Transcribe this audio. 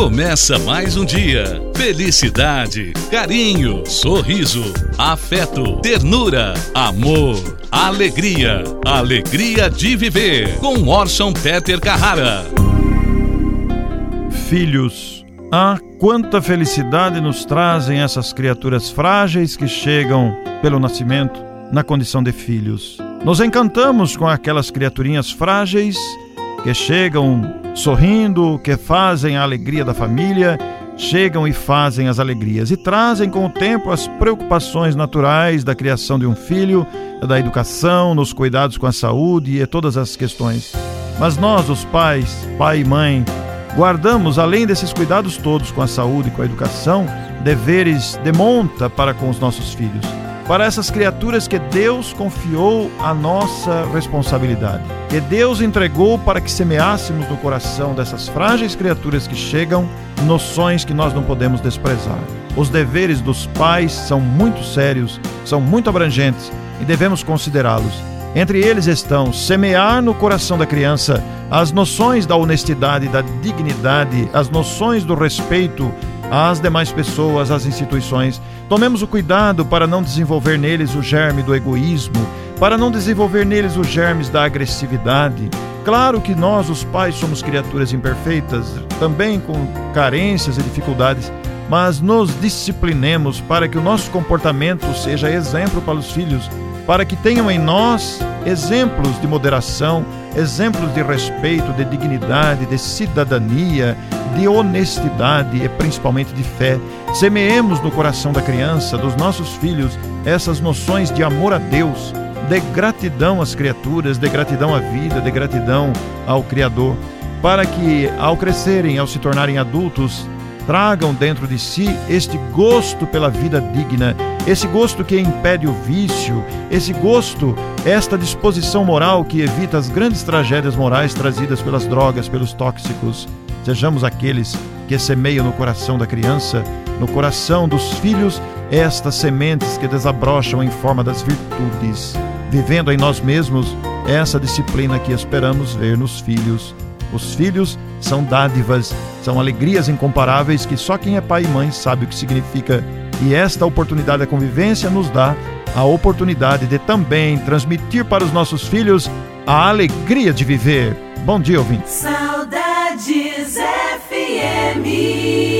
Começa mais um dia. Felicidade, carinho, sorriso, afeto, ternura, amor, alegria. Alegria de viver. Com Orson Peter Carrara. Filhos, ah, quanta felicidade nos trazem essas criaturas frágeis que chegam pelo nascimento na condição de filhos. Nos encantamos com aquelas criaturinhas frágeis que chegam sorrindo, que fazem a alegria da família, chegam e fazem as alegrias e trazem com o tempo as preocupações naturais da criação de um filho, da educação, nos cuidados com a saúde e todas as questões. Mas nós, os pais, pai e mãe, guardamos, além desses cuidados todos com a saúde e com a educação, deveres de monta para com os nossos filhos para essas criaturas que Deus confiou a nossa responsabilidade, que Deus entregou para que semeássemos no coração dessas frágeis criaturas que chegam noções que nós não podemos desprezar. Os deveres dos pais são muito sérios, são muito abrangentes e devemos considerá-los. Entre eles estão semear no coração da criança as noções da honestidade, da dignidade, as noções do respeito às demais pessoas, às instituições. Tomemos o cuidado para não desenvolver neles o germe do egoísmo, para não desenvolver neles os germes da agressividade. Claro que nós, os pais, somos criaturas imperfeitas, também com carências e dificuldades, mas nos disciplinemos para que o nosso comportamento seja exemplo para os filhos, para que tenham em nós exemplos de moderação, exemplos de respeito, de dignidade, de cidadania, de honestidade e principalmente de fé. Semeemos no coração da criança, dos nossos filhos, essas noções de amor a Deus, de gratidão às criaturas, de gratidão à vida, de gratidão ao Criador, para que ao crescerem, ao se tornarem adultos, tragam dentro de si este gosto pela vida digna, esse gosto que impede o vício, esse gosto, esta disposição moral que evita as grandes tragédias morais trazidas pelas drogas, pelos tóxicos. Sejamos aqueles que semeiam no coração da criança, no coração dos filhos, estas sementes que desabrocham em forma das virtudes, vivendo em nós mesmos essa disciplina que esperamos ver nos filhos. Os filhos são dádivas, são alegrias incomparáveis que só quem é pai e mãe sabe o que significa. E esta oportunidade da convivência nos dá a oportunidade de também transmitir para os nossos filhos a alegria de viver. Bom dia, ouvinte. Saudades FM.